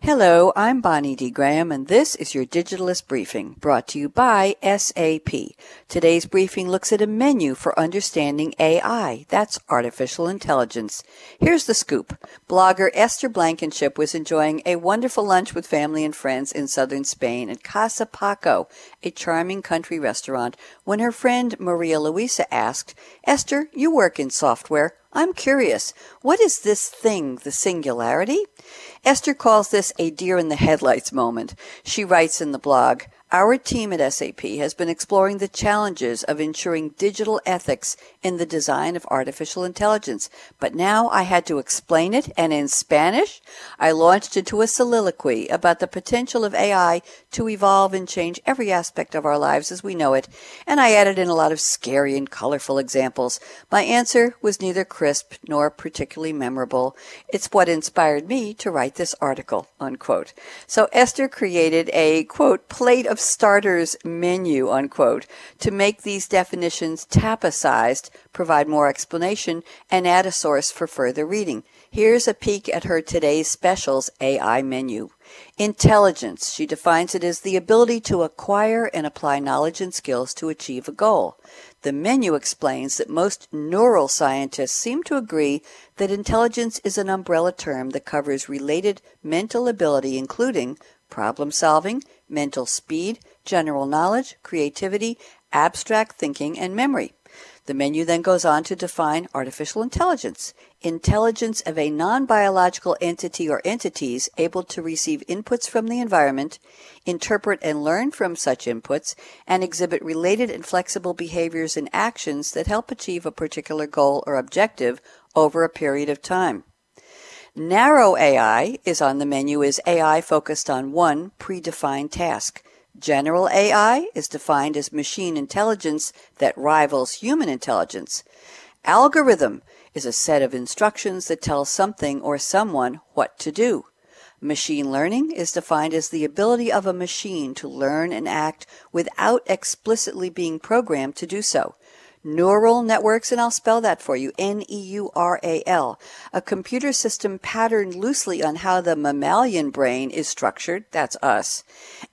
Hello, I'm Bonnie D. Graham, and this is your Digitalist Briefing, brought to you by SAP. Today's briefing looks at a menu for understanding AI. That's artificial intelligence. Here's the scoop. Blogger Esther Blankenship was enjoying a wonderful lunch with family and friends in southern Spain at Casa Paco, a charming country restaurant, when her friend Maria Luisa asked, Esther, you work in software. I'm curious, what is this thing, the singularity? Esther calls this a deer in the headlights moment. She writes in the blog, our team at SAP has been exploring the challenges of ensuring digital ethics in the design of artificial intelligence, but now I had to explain it, and in Spanish, I launched into a soliloquy about the potential of AI to evolve and change every aspect of our lives as we know it, and I added in a lot of scary and colorful examples. My answer was neither crisp nor particularly memorable. It's what inspired me to write this article, unquote. So Esther created a, quote, plate of starters menu, unquote, to make these definitions tapicized, provide more explanation, and add a source for further reading. Here's a peek at her today's specials AI menu. Intelligence, she defines it as the ability to acquire and apply knowledge and skills to achieve a goal. The menu explains that most neural scientists seem to agree that intelligence is an umbrella term that covers related mental ability, including problem solving, mental speed, general knowledge, creativity, abstract thinking, and memory. The menu then goes on to define artificial intelligence, intelligence of a non-biological entity or entities able to receive inputs from the environment, interpret and learn from such inputs, and exhibit related and flexible behaviors and actions that help achieve a particular goal or objective over a period of time. Narrow AI is on the menu as AI focused on one predefined task. General AI is defined as machine intelligence that rivals human intelligence. Algorithm is a set of instructions that tell something or someone what to do. Machine learning is defined as the ability of a machine to learn and act without explicitly being programmed to do so. Neural networks, and I'll spell that for you N E U R A L, a computer system patterned loosely on how the mammalian brain is structured, that's us,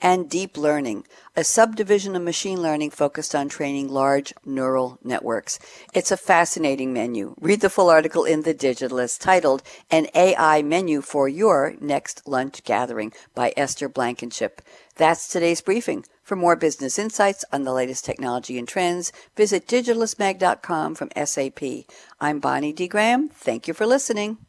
and deep learning, a subdivision of machine learning focused on training large neural networks. It's a fascinating menu. Read the full article in The Digitalist titled An AI Menu for Your Next Lunch Gathering by Esther Blankenship. That's today's briefing. For more business insights on the latest technology and trends, visit digitalistmag.com from SAP. I'm Bonnie D. Graham. Thank you for listening.